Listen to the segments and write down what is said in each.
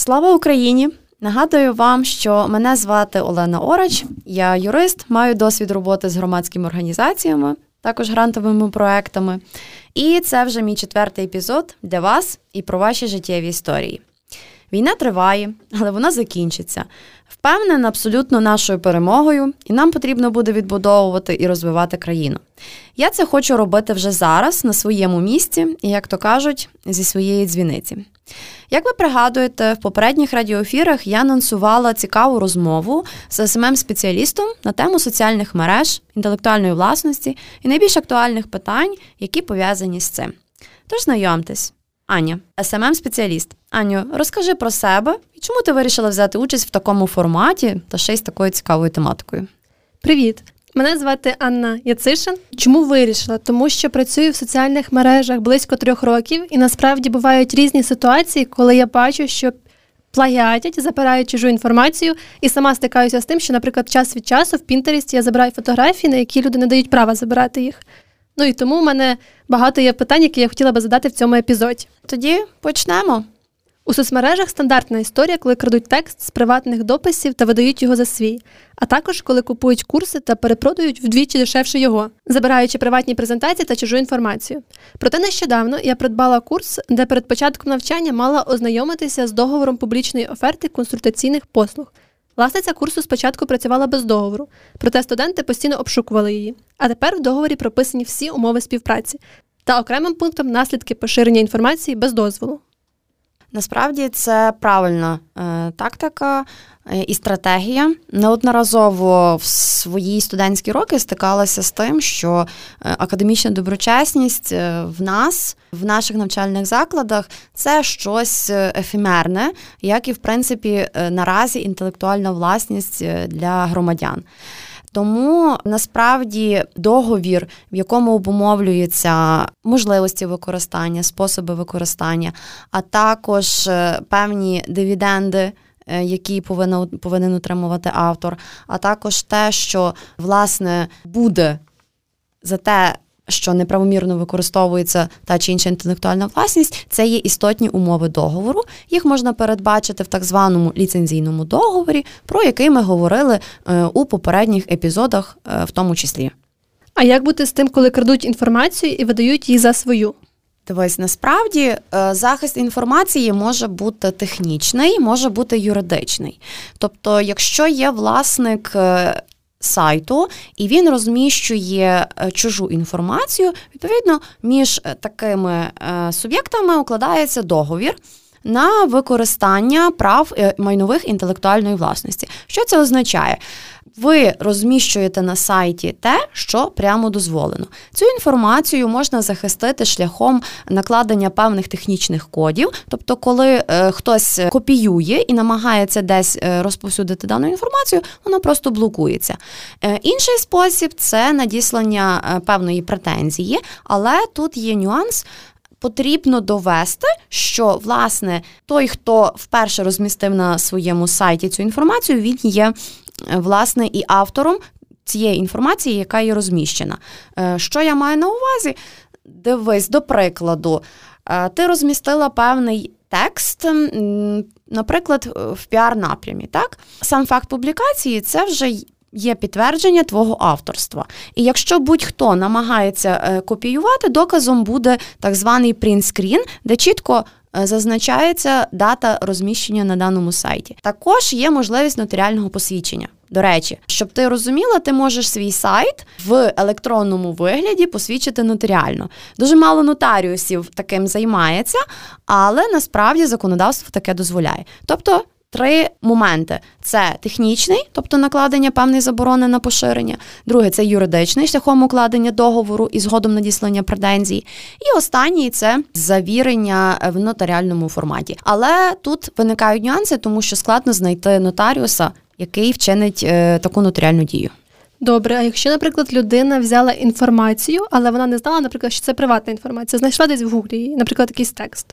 Слава Україні! Нагадую вам, що мене звати Олена Орач, я юрист, маю досвід роботи з громадськими організаціями, також грантовими проектами. І це вже мій четвертий епізод для вас і про ваші життєві історії. Війна триває, але вона закінчиться. Впевнена абсолютно нашою перемогою, і нам потрібно буде відбудовувати і розвивати країну. Я це хочу робити вже зараз, на своєму місці, і, як то кажуть, зі своєї дзвіниці. Як ви пригадуєте, в попередніх радіоефірах я анонсувала цікаву розмову з смм спеціалістом на тему соціальних мереж, інтелектуальної власності і найбільш актуальних питань, які пов'язані з цим. Тож знайомтесь, Аня, смм спеціаліст Аню, розкажи про себе і чому ти вирішила взяти участь в такому форматі та ще й з такою цікавою тематикою? Привіт! Мене звати Анна Яцишин. Чому вирішила? Тому що працюю в соціальних мережах близько трьох років, і насправді бувають різні ситуації, коли я бачу, що плагіатять, запирають чужу інформацію, і сама стикаюся з тим, що, наприклад, час від часу в Пінтересті я забираю фотографії, на які люди не дають права забирати їх. Ну і тому в мене багато є питань, які я хотіла би задати в цьому епізоді. Тоді почнемо. У соцмережах стандартна історія, коли крадуть текст з приватних дописів та видають його за свій, а також коли купують курси та перепродають вдвічі дешевше його, забираючи приватні презентації та чужу інформацію. Проте нещодавно я придбала курс, де перед початком навчання мала ознайомитися з договором публічної оферти консультаційних послуг. Власниця курсу спочатку працювала без договору, проте студенти постійно обшукували її. А тепер в договорі прописані всі умови співпраці та окремим пунктом наслідки поширення інформації без дозволу. Насправді це правильна е, тактика е, і стратегія. Неодноразово в свої студентські роки стикалася з тим, що е, академічна доброчесність е, в нас, в наших навчальних закладах, це щось е, ефемерне, як і в принципі наразі інтелектуальна власність для громадян. Тому насправді договір, в якому обумовлюються можливості використання, способи використання, а також е, певні дивіденди. Е, які повинен повинен отримувати автор, а також те, що власне буде за те, що неправомірно використовується та чи інша інтелектуальна власність, це є істотні умови договору. Їх можна передбачити в так званому ліцензійному договорі, про який ми говорили е, у попередніх епізодах, е, в тому числі. А як бути з тим, коли крадуть інформацію і видають її за свою? Дивись, насправді е, захист інформації може бути технічний, може бути юридичний. Тобто, якщо є власник сайту, і він розміщує е, чужу інформацію. Відповідно, між е, такими е, суб'єктами укладається договір. На використання прав майнових інтелектуальної власності. Що це означає? Ви розміщуєте на сайті те, що прямо дозволено. Цю інформацію можна захистити шляхом накладення певних технічних кодів, тобто, коли е, хтось копіює і намагається десь е, розповсюдити дану інформацію, вона просто блокується. Е, інший спосіб це надіслання е, певної претензії, але тут є нюанс. Потрібно довести, що власне той, хто вперше розмістив на своєму сайті цю інформацію, він є власне і автором цієї інформації, яка є розміщена. Е, що я маю на увазі? Дивись, до прикладу, е, ти розмістила певний текст, наприклад, в піар-напрямі. Так? Сам факт публікації це вже. Є підтвердження твого авторства. І якщо будь-хто намагається е, копіювати, доказом буде так званий принтскрін, де чітко Е, зазначається дата розміщення на даному сайті. Також є можливість нотаріального посвідчення. До речі, щоб ти розуміла, ти можеш свій сайт в електронному вигляді посвідчити нотаріально. Дуже мало нотаріусів таким займається, але насправді законодавство таке дозволяє. Тобто три моменти: це технічний, тобто накладення певної заборони на поширення. Друге це юридичний шляхом укладення договору і згодом надіслання претензій. І останній це завірення в нотаріальному форматі. Але тут виникають нюанси, тому що складно знайти нотаріуса, який вчинить е, таку нотаріальну дію. Добре, а якщо, наприклад, людина взяла інформацію, але вона не знала, наприклад, що це приватна інформація, знайшла десь в гуглі, наприклад, якийсь текст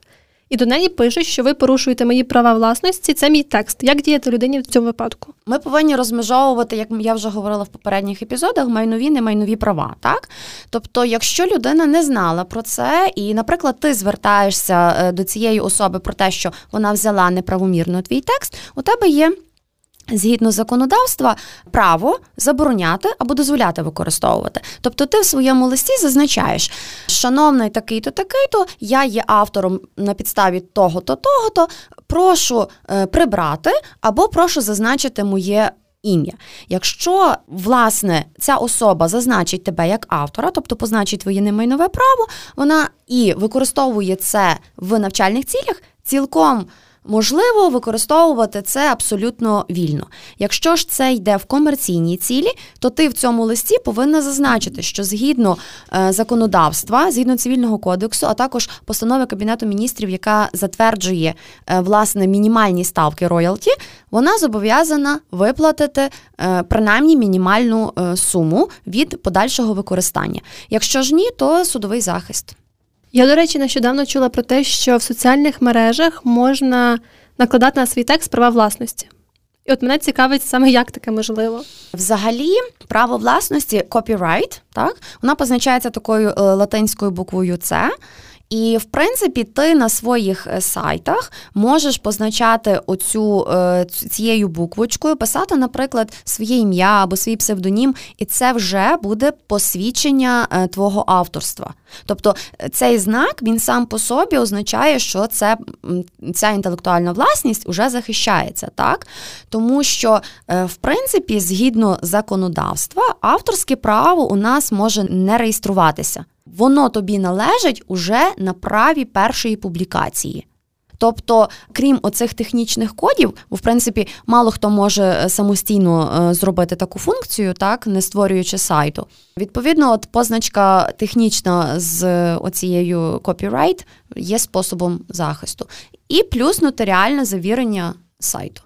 і до неї пишуть, що ви порушуєте мої права власності. Це мій текст. Як діяти людині в цьому випадку? Ми повинні розмежовувати, як я вже говорила в попередніх епізодах, майнові не майнові права. Так, тобто, якщо людина не знала про це, і, наприклад, ти звертаєшся е, до цієї особи про те, що вона взяла неправомірно твій текст, у тебе є. Згідно законодавства, право забороняти або дозволяти використовувати. Тобто, ти в своєму листі зазначаєш, шановний такий-то, такий-то, я є автором на підставі того-то, того-то, прошу е, прибрати або прошу зазначити моє. Ім'я. Якщо власне ця особа зазначить тебе як автора, тобто позначить твоє немайнове право, вона і використовує це в навчальних цілях, цілком Можливо, використовувати це абсолютно вільно. Якщо ж це йде в комерційній цілі, то ти в цьому листі повинна зазначити, що згідно е, законодавства, згідно цивільного кодексу, а також постанови Кабінету міністрів, яка затверджує е, власне мінімальні ставки роялті, вона зобов'язана виплатити е, принаймні мінімальну суму від подальшого використання. Якщо ж ні, то судовий захист. Я, до речі, нещодавно чула про те, що в соціальних мережах можна накладати на свій текст права власності. І от мене цікавить саме, як таке можливо. Взагалі, право власності copyright, так, вона позначається такою е, латинською буквою С. І, в принципі, ти на своїх е, сайтах можеш позначати оцю е, цією буквочкою, писати, наприклад, своє ім'я або свій псевдонім, і це вже буде посвідчення е, твого авторства. Тобто цей знак він сам по собі означає, що це ця інтелектуальна власність вже захищається, так? Тому що, в принципі, згідно законодавства, авторське право у нас може не реєструватися воно тобі належить уже на праві першої публікації. Тобто, крім оцих технічних кодів, бо в принципі мало хто може е, самостійно е, зробити таку функцію, так не створюючи сайту. Відповідно, от позначка технічна з оцією copyright є способом захисту, і плюс нотаріальне завірення сайту.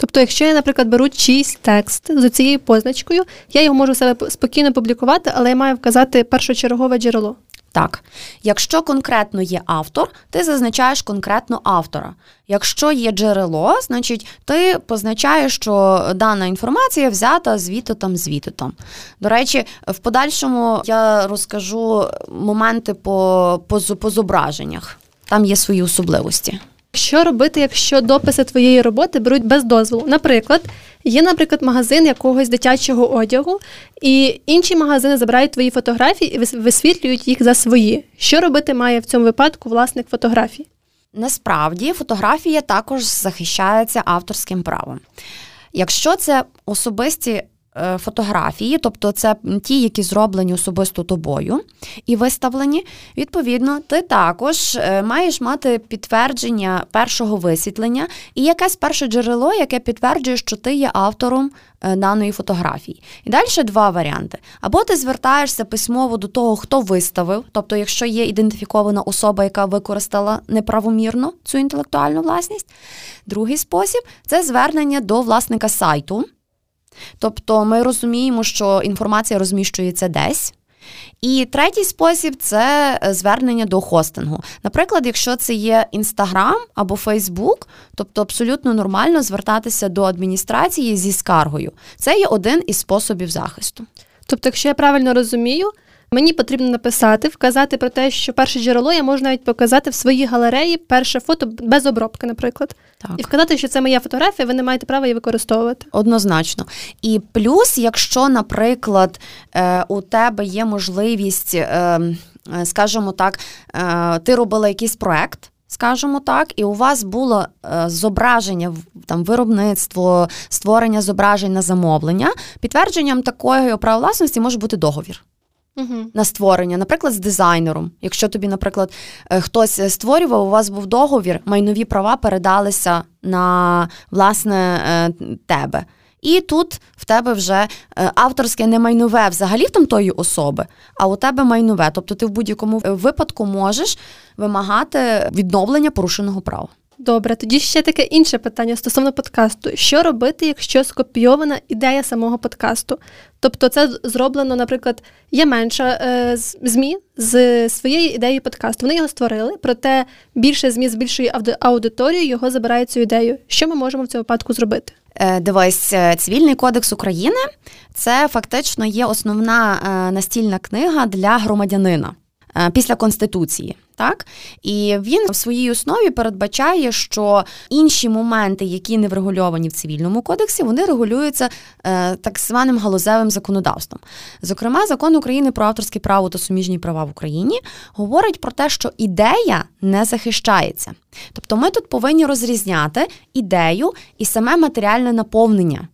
Тобто, якщо я, наприклад, беру чийсь текст з цією позначкою, я його можу себе спокійно публікувати, але я маю вказати першочергове джерело. Так, якщо конкретно є автор, ти зазначаєш конкретно автора. Якщо є джерело, значить ти позначаєш, що дана інформація взята звідти там, звідти там. До речі, в подальшому я розкажу моменти по, по, по зображеннях. Там є свої особливості. Що робити, якщо дописи твоєї роботи беруть без дозволу? Наприклад, є, наприклад, магазин якогось дитячого одягу, і інші магазини забирають твої фотографії і висвітлюють їх за свої. Що робити має в цьому випадку власник фотографій? Насправді фотографія також захищається авторським правом. Якщо це особисті фотографії, тобто це ті, які зроблені особисто тобою і виставлені. Відповідно, ти також е, маєш мати підтвердження першого висвітлення і якесь перше джерело, яке підтверджує, що ти є автором е, даної фотографії. І далі два варіанти. Або ти звертаєшся письмово до того, хто виставив, тобто, якщо є ідентифікована особа, яка використала неправомірно цю інтелектуальну власність. Другий спосіб це звернення до власника сайту. Тобто ми розуміємо, що інформація розміщується десь. І третій спосіб це е, звернення до хостингу. Наприклад, якщо це є Інстаграм або Фейсбук, тобто абсолютно нормально звертатися до адміністрації зі скаргою. Це є один із способів захисту. Тобто, якщо я правильно розумію, Мені потрібно написати, вказати про те, що перше джерело я можу навіть показати в своїй галереї перше фото без обробки, наприклад, так. і вказати, що це моя фотографія, ви не маєте права її використовувати. Однозначно. І плюс, якщо, наприклад, е, у тебе є можливість, е, е, скажімо так, ти робила якийсь проект. Скажімо так, і у вас було зображення там виробництво, створення зображень на замовлення. Підтвердженням такої права власності може бути договір угу. на створення, наприклад, з дизайнером. Якщо тобі, наприклад, е, хтось створював, у вас був договір, майнові права передалися на власне е, тебе. І тут в тебе вже е, авторське не майнове взагалі в тамтої особи, а у тебе майнове. Тобто ти в будь-якому випадку можеш вимагати відновлення порушеного права. Добре, тоді ще таке інше питання стосовно подкасту: що робити, якщо скопійована ідея самого подкасту? Тобто, це зроблено, наприклад, є менша е, змі з своєї ідеї подкасту. Вони його створили, проте більше змі з більшою аудиторією його забирає цю ідею. Що ми можемо в цьому випадку зробити? Е, дивись, е, цивільний кодекс України це фактично є основна е, настільна книга для громадянина після конституції. Так і він в своїй основі передбачає, що інші моменти, які не врегульовані в цивільному кодексі, вони регулюються е, так званим галузевим законодавством. Зокрема, закон України про авторське право та суміжні права в Україні говорить про те, що ідея не захищається. Тобто, ми тут повинні розрізняти ідею і саме матеріальне наповнення.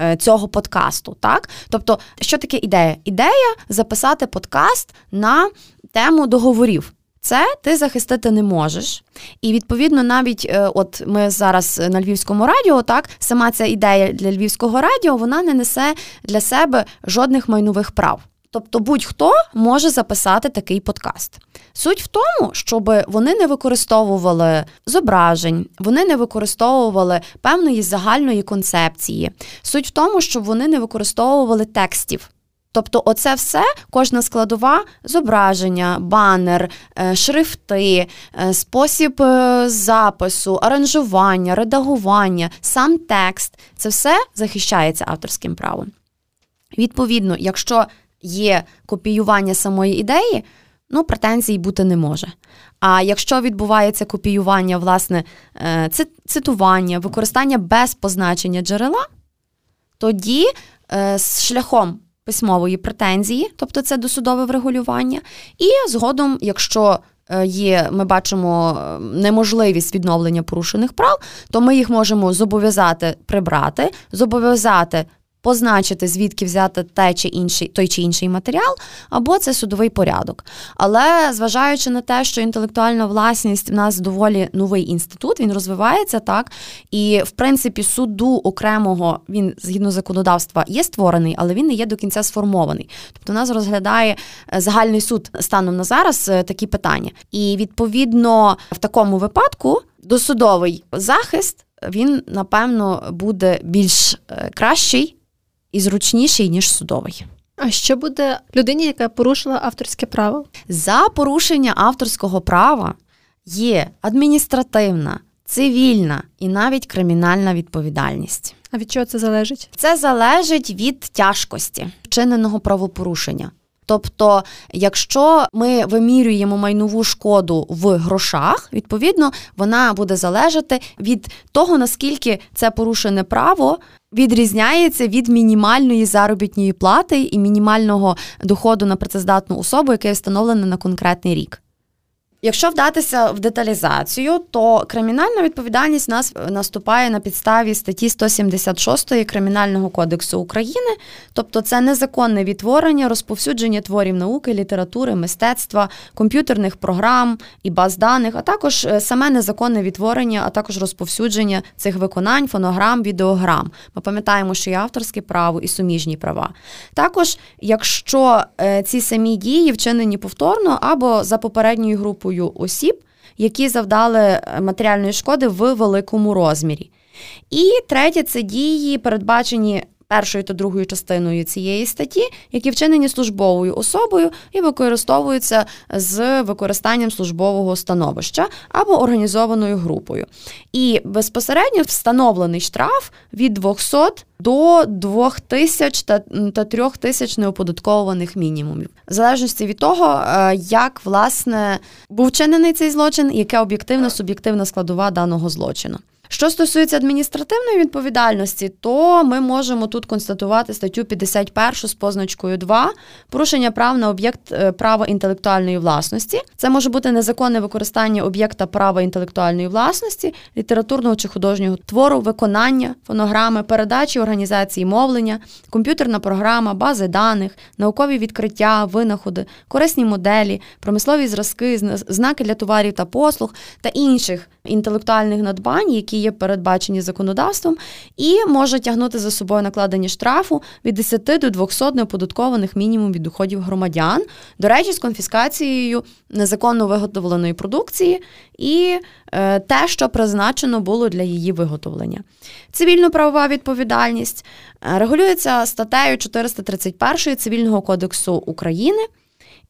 Е, цього подкасту, так? Тобто, що таке ідея? Ідея записати подкаст на тему договорів. Це ти захистити не можеш. І відповідно, навіть е, от ми зараз на Львівському радіо, так сама ця ідея для Львівського радіо вона не несе для себе жодних майнових прав. Тобто будь-хто може записати такий подкаст. Суть в тому, щоб вони не використовували зображень, вони не використовували певної загальної концепції. Суть в тому, щоб вони не використовували текстів. Тобто, оце все, кожна складова зображення, банер, е, шрифти, е, спосіб е, запису, аранжування, редагування, сам текст це все захищається авторським правом. Відповідно, якщо є копіювання самої ідеї, ну, претензій бути не може. А якщо відбувається копіювання, власне, цитування, використання без позначення джерела, тоді з шляхом письмової претензії, тобто це досудове врегулювання, і згодом, якщо е, є, ми бачимо е, неможливість відновлення порушених прав, то ми їх можемо зобов'язати прибрати, зобов'язати позначити, звідки взяти те чи інший, той чи інший матеріал, або це судовий порядок. Але зважаючи на те, що інтелектуальна власність в нас доволі новий інститут, він розвивається так. І, в принципі, суду окремого він згідно законодавства є створений, але він не є до кінця сформований. Тобто, нас розглядає е, загальний суд станом на зараз е, такі питання. І відповідно в такому випадку досудовий захист. Він напевно буде більш е, кращий і зручніший, ніж судовий. А що буде людині, яка порушила авторське право? За порушення авторського права є адміністративна, цивільна і навіть кримінальна відповідальність. А від чого це залежить? Це залежить від тяжкості вчиненого правопорушення. Тобто, якщо ми вимірюємо майнову шкоду в грошах, відповідно вона буде залежати від того, наскільки це порушене право відрізняється від мінімальної заробітної плати і мінімального доходу на працездатну особу, яке встановлене на конкретний рік. Якщо вдатися в деталізацію, то кримінальна відповідальність нас наступає на підставі статті 176 Кримінального кодексу України, тобто це незаконне відтворення, розповсюдження творів науки, літератури, мистецтва, комп'ютерних програм і баз даних, а також е, саме незаконне відтворення, а також розповсюдження цих виконань, фонограм, відеограм. Ми пам'ятаємо, що є авторське право і суміжні права. Також, якщо е, ці самі дії вчинені повторно або за попередньою групою групою осіб, які завдали е, матеріальної шкоди в великому розмірі. І третє це дії, передбачені першою та другою частиною цієї статті, які вчинені службовою особою і використовуються з використанням службового становища або організованою групою. І безпосередньо встановлений штраф від 200 до 2000 та 3000 неоподатковуваних мінімумів, в залежності від того, е, як власне був вчинений цей злочин, яка об'єктивна суб'єктивна складова даного злочину. Що стосується адміністративної відповідальності, то ми можемо тут констатувати статтю 51 з позначкою 2 порушення прав на об'єкт е, права інтелектуальної власності. Це може бути незаконне використання об'єкта права інтелектуальної власності, літературного чи художнього твору, виконання, фонограми, передачі організації мовлення, комп'ютерна програма, бази даних, наукові відкриття, винаходи, корисні моделі, промислові зразки, знаки для товарів та послуг та інших інтелектуальних надбань, які які є передбачені законодавством, і може тягнути за собою накладення штрафу від 10 до 200 неоподаткованих мінімум від доходів громадян. До речі, з конфіскацією незаконно виготовленої продукції і е, те, що призначено було для її виготовлення. Цивільно-правова відповідальність е, регулюється статтею 431 Цивільного кодексу України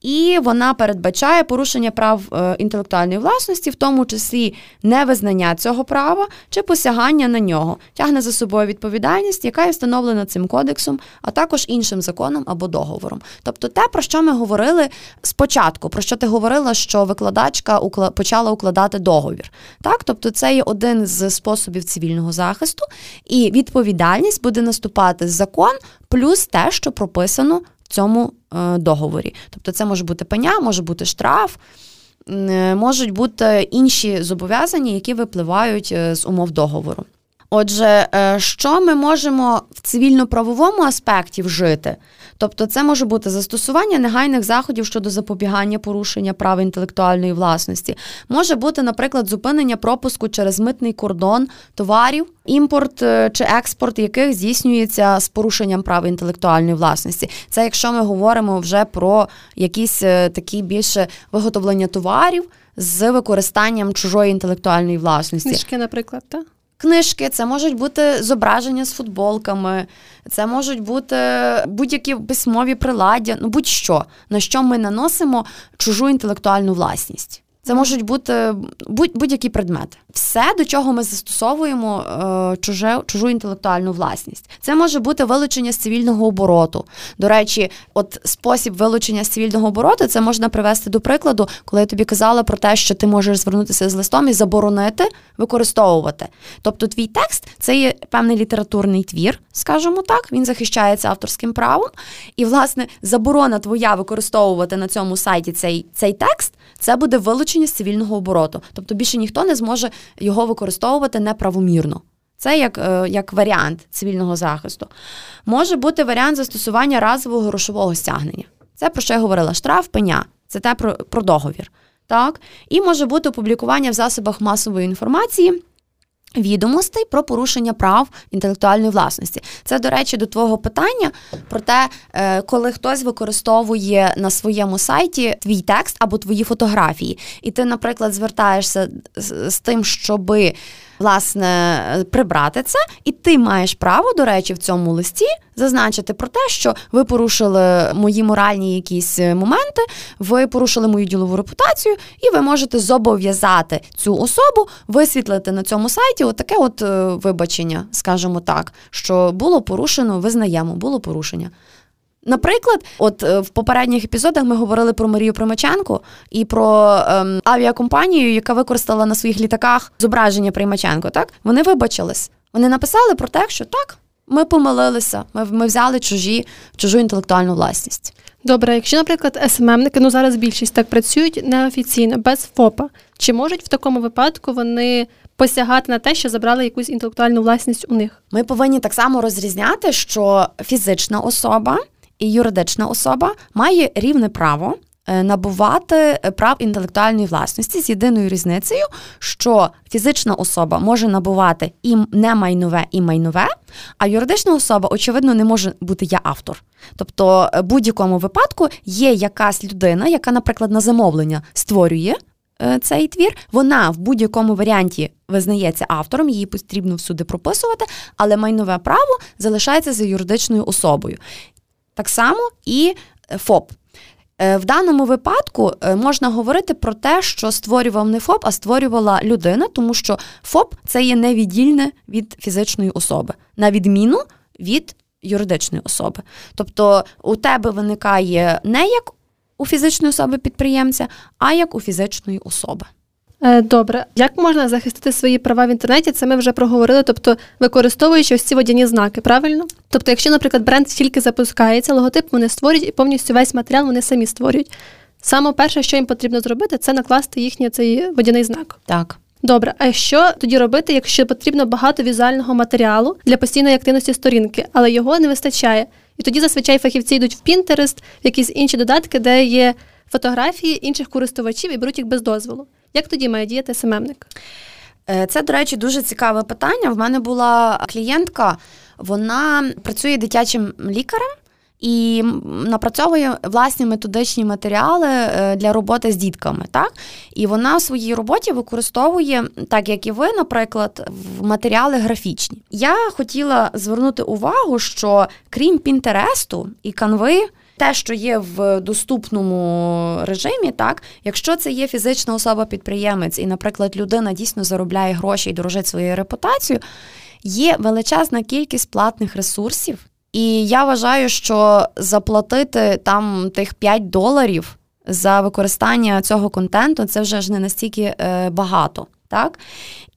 і вона передбачає порушення прав е, інтелектуальної власності, в тому числі невизнання цього права чи посягання на нього, тягне за собою відповідальність, яка є встановлена цим кодексом, а також іншим законом або договором. Тобто, те, про що ми говорили спочатку, про що ти говорила, що викладачка почала укладати договір. Так, тобто, це є один з способів цивільного захисту, і відповідальність буде наступати закон, плюс те, що прописано в цьому е, договорі. Тобто, це може бути пеня, може бути штраф. Е, можуть бути інші зобов'язання, які випливають е, з умов договору. Отже, що ми можемо в цивільно-правовому аспекті вжити? Тобто, це може бути застосування негайних заходів щодо запобігання порушення прав інтелектуальної власності, може бути, наприклад, зупинення пропуску через митний кордон товарів, імпорт е, чи експорт, яких здійснюється з порушенням прав інтелектуальної власності. Це якщо ми говоримо вже про якісь е, такі більше виготовлення товарів з використанням чужої інтелектуальної власності. Книжки, наприклад, так? Книжки, це можуть бути зображення з футболками, це можуть бути будь-які письмові приладдя, ну будь-що, на що ми наносимо чужу інтелектуальну власність. Це можуть бути будь-які предмети. Все, до чого ми застосовуємо е, чуже, чужу інтелектуальну власність. Це може бути вилучення з цивільного обороту. До речі, от спосіб вилучення з цивільного обороту це можна привести до прикладу, коли я тобі казала про те, що ти можеш звернутися з листом і заборонити використовувати. Тобто, твій текст це є певний літературний твір, скажімо так, він захищається авторським правом. І, власне, заборона твоя використовувати на цьому сайті цей, цей текст, це буде вилучення з цивільного обороту. Тобто більше ніхто не зможе його використовувати неправомірно. Це як е, як варіант цивільного захисту. Може бути варіант застосування разового грошового стягнення. Це про що я говорила: штраф, пеня, це те про, про договір. Так? І може бути опублікування в засобах масової інформації відомостей про порушення прав інтелектуальної власності. Це, до речі, до твого питання про те, е, коли хтось використовує на своєму сайті твій текст або твої фотографії, і ти, наприклад, звертаєшся з тим, щоби власне прибрати це, і ти маєш право, до речі, в цьому листі зазначити про те, що ви порушили мої моральні якісь моменти, ви порушили мою ділову репутацію, і ви можете зобов'язати цю особу висвітлити на цьому сайті отаке от е, вибачення, скажімо так, що було порушено, визнаємо, було порушення. Наприклад, от е, в попередніх епізодах ми говорили про Марію Примаченко і про ем, авіакомпанію, яка використала на своїх літаках зображення Примаченко. Так вони вибачились. Вони написали про те, що так, ми помилилися, ми ми взяли чужі, чужу інтелектуальну власність. Добре, якщо, наприклад, СММники, ну зараз більшість так працюють неофіційно, без ФОПа, чи можуть в такому випадку вони посягати на те, що забрали якусь інтелектуальну власність у них? Ми повинні так само розрізняти, що фізична особа і юридична особа має рівне право. Е, набувати прав інтелектуальної власності з єдиною різницею, що фізична особа може набувати і не майнове, і майнове, а юридична особа, очевидно, не може бути я автор. Тобто, в будь-якому випадку є якась людина, яка, наприклад, на замовлення створює е, цей твір, вона в будь-якому варіанті визнається автором, її потрібно всюди прописувати, але майнове право залишається за юридичною особою. Так само і е, ФОП. Е, в даному випадку е, можна говорити про те, що створював не ФОП, а створювала людина, тому що ФОП це є невіддільне від фізичної особи, на відміну від юридичної особи. Тобто у тебе виникає не як у фізичної особи підприємця, а як у фізичної особи. Е, добре, як можна захистити свої права в інтернеті? Це ми вже проговорили, тобто використовуючи ось ці водяні знаки, правильно? Тобто, якщо, наприклад, бренд тільки запускається, логотип вони створюють і повністю весь матеріал вони самі створюють. Саме перше, що їм потрібно зробити, це накласти їхній цей водяний знак. Так. Добре, а що тоді робити, якщо потрібно багато візуального матеріалу для постійної активності сторінки, але його не вистачає? І тоді зазвичай фахівці йдуть в Pinterest, в якісь інші додатки, де є фотографії інших користувачів і беруть їх без дозволу. Як тоді має діяти СММник? Е, це, до речі, дуже цікаве питання. В мене була клієнтка, вона працює дитячим лікарем. І напрацьовує власні методичні матеріали е, для роботи з дітками. Так? І вона в своїй роботі використовує, так як і ви, наприклад, матеріали графічні. Я хотіла звернути увагу, що крім Пінтересту і Канви. Те, що є в доступному режимі, так, якщо це є фізична особа-підприємець, і, наприклад, людина дійсно заробляє гроші і дорожить своєю репутацією, є величезна кількість платних ресурсів, і я вважаю, що заплатити там тих 5 доларів за використання цього контенту це вже ж не настільки е, багато. Так?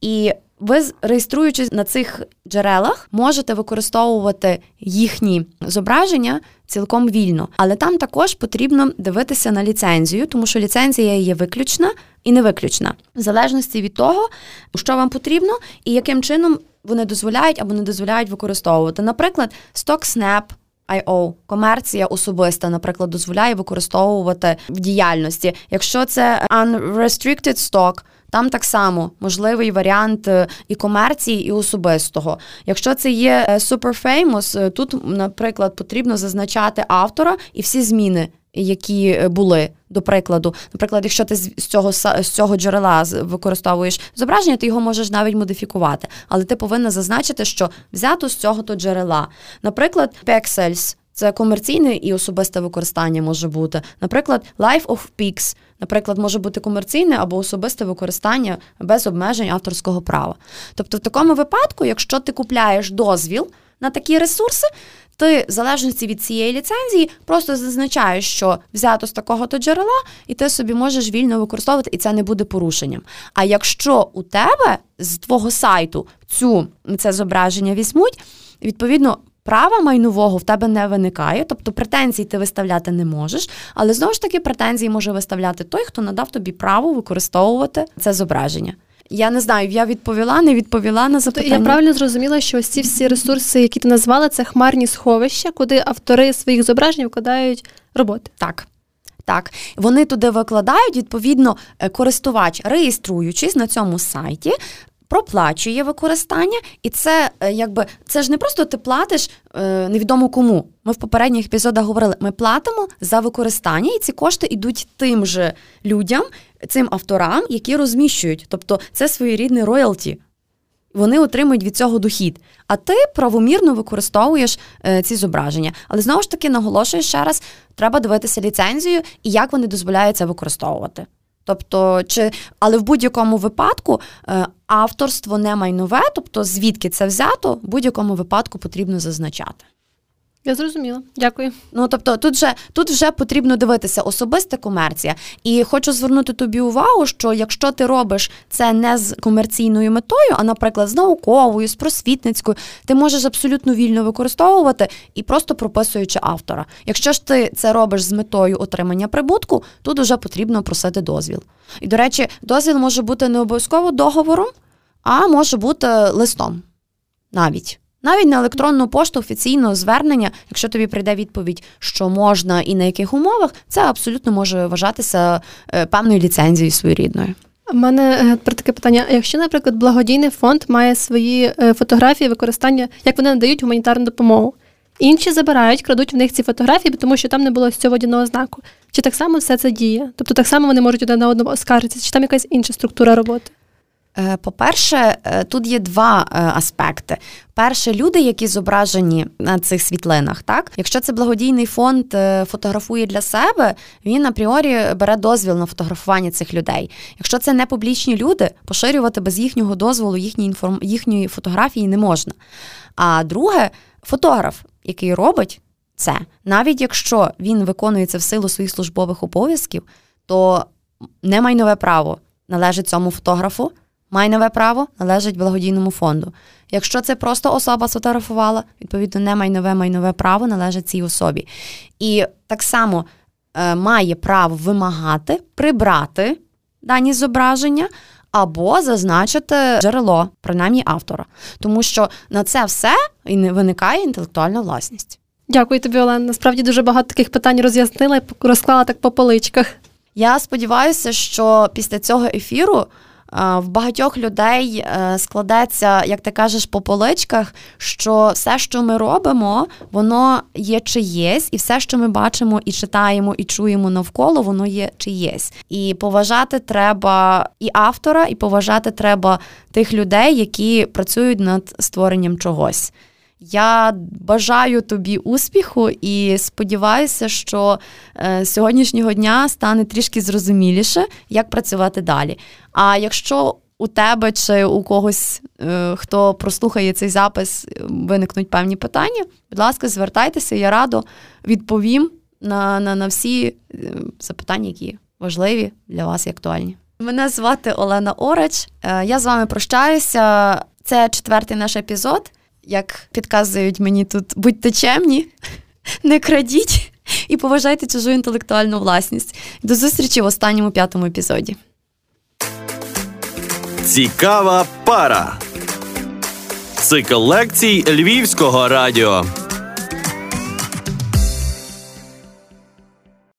І ви, реєструючись на цих джерелах, можете використовувати їхні зображення цілком вільно, але там також потрібно дивитися на ліцензію, тому що ліцензія є виключна і не виключна, в залежності від того, що вам потрібно і яким чином вони дозволяють або не дозволяють використовувати. Наприклад, StockSnap IO, комерція особиста, наприклад, дозволяє використовувати в діяльності. Якщо це unrestricted stock, там так само можливий варіант е, і комерції, і особистого. Якщо це є е, super famous, е, тут, наприклад, потрібно зазначати автора і всі зміни які е, були. До прикладу, наприклад, якщо ти з цього з цього джерела використовуєш зображення, ти його можеш навіть модифікувати. Але ти повинна зазначити, що взято з цього то джерела. Наприклад, Pexels – це комерційне і особисте використання може бути. Наприклад, Life of Pix, наприклад, може бути комерційне або особисте використання без обмежень авторського права. Тобто, в такому випадку, якщо ти купляєш дозвіл на такі ресурси, ти в залежності від цієї ліцензії просто зазначаєш, що взято з такого-то джерела, і ти собі можеш вільно використовувати, і це не буде порушенням. А якщо у тебе з твого сайту цю це зображення візьмуть, відповідно. Права майнового в тебе не виникає, тобто претензій ти виставляти не можеш, але знову ж таки претензії може виставляти той, хто надав тобі право використовувати це зображення. Я не знаю, я відповіла, не відповіла на запитання. Я правильно зрозуміла, що ось ці всі ресурси, які ти назвала, це хмарні сховища, куди автори своїх зображень вкладають роботи. Так. Так, вони туди викладають, відповідно, е, користувач, реєструючись на цьому сайті, проплачує використання, і це е, якби це ж не просто ти платиш е, невідомо кому. Ми в попередніх епізодах говорили, ми платимо за використання, і ці кошти йдуть тим же людям, цим авторам, які розміщують. Тобто це своєрідний роялті. Вони отримують від цього дохід. А ти правомірно використовуєш е, ці зображення. Але знову ж таки наголошую ще раз: треба дивитися ліцензію і як вони дозволяють це використовувати. Тобто, чи але в будь-якому випадку е, авторство не майнове, тобто звідки це взято, в будь-якому випадку потрібно зазначати. Я зрозуміла, дякую. Ну тобто, тут вже тут вже потрібно дивитися особиста комерція. І хочу звернути тобі увагу, що якщо ти робиш це не з комерційною метою, а, наприклад, з науковою, з просвітницькою, ти можеш абсолютно вільно використовувати і просто прописуючи автора. Якщо ж ти це робиш з метою отримання прибутку, тут вже потрібно просити дозвіл. І, до речі, дозвіл може бути не обов'язково договором, а може бути листом навіть. Навіть на електронну пошту офіційного звернення, якщо тобі прийде відповідь, що можна і на яких умовах, це абсолютно може вважатися е, певною ліцензією своєрідною. У мене е, про таке питання: якщо, наприклад, благодійний фонд має свої е, фотографії використання, як вони надають гуманітарну допомогу, інші забирають, крадуть в них ці фотографії, тому що там не було цього водяного знаку. Чи так само все це діє? Тобто так само вони можуть один на одному оскаржитися, чи там якась інша структура роботи? Е, по-перше, е, тут є два е, аспекти. Перше, люди, які зображені на цих світлинах, так якщо це благодійний фонд фотографує для себе, він апріорі бере дозвіл на фотографування цих людей. Якщо це не публічні люди, поширювати без їхнього дозволу їхні інформ... їхньої фотографії не можна. А друге, фотограф, який робить це, навіть якщо він виконує це в силу своїх службових обов'язків, то не майнове право належить цьому фотографу. Майнове право належить благодійному фонду. Якщо це просто особа сфотографувала, відповідно, не майнове майнове право належить цій особі. І так само е, має право вимагати, прибрати дані зображення або зазначити джерело, принаймні автора. Тому що на це все і не виникає інтелектуальна власність. Дякую тобі, Олена. Насправді дуже багато таких питань роз'яснила і розклала так по поличках. Я сподіваюся, що після цього ефіру в багатьох людей е, складеться, як ти кажеш, по поличках, що все, що ми робимо, воно є чиєсь, і все, що ми бачимо і читаємо, і чуємо навколо, воно є чиєсь. І поважати треба і автора, і поважати треба тих людей, які працюють над створенням чогось. Я бажаю тобі успіху і сподіваюся, що е, сьогоднішнього дня стане трішки зрозуміліше, як працювати далі. А якщо у тебе чи у когось, е, хто прослухає цей запис, виникнуть певні питання, будь ласка, звертайтеся, я радо відповім на, на, на всі е, запитання, які важливі для вас і актуальні. Мене звати Олена Орач. Я з вами прощаюся. Це четвертий наш епізод як підказують мені тут, будьте чемні, не крадіть і поважайте чужу інтелектуальну власність. До зустрічі в останньому п'ятому епізоді. Цікава пара. Цикл лекцій Львівського радіо.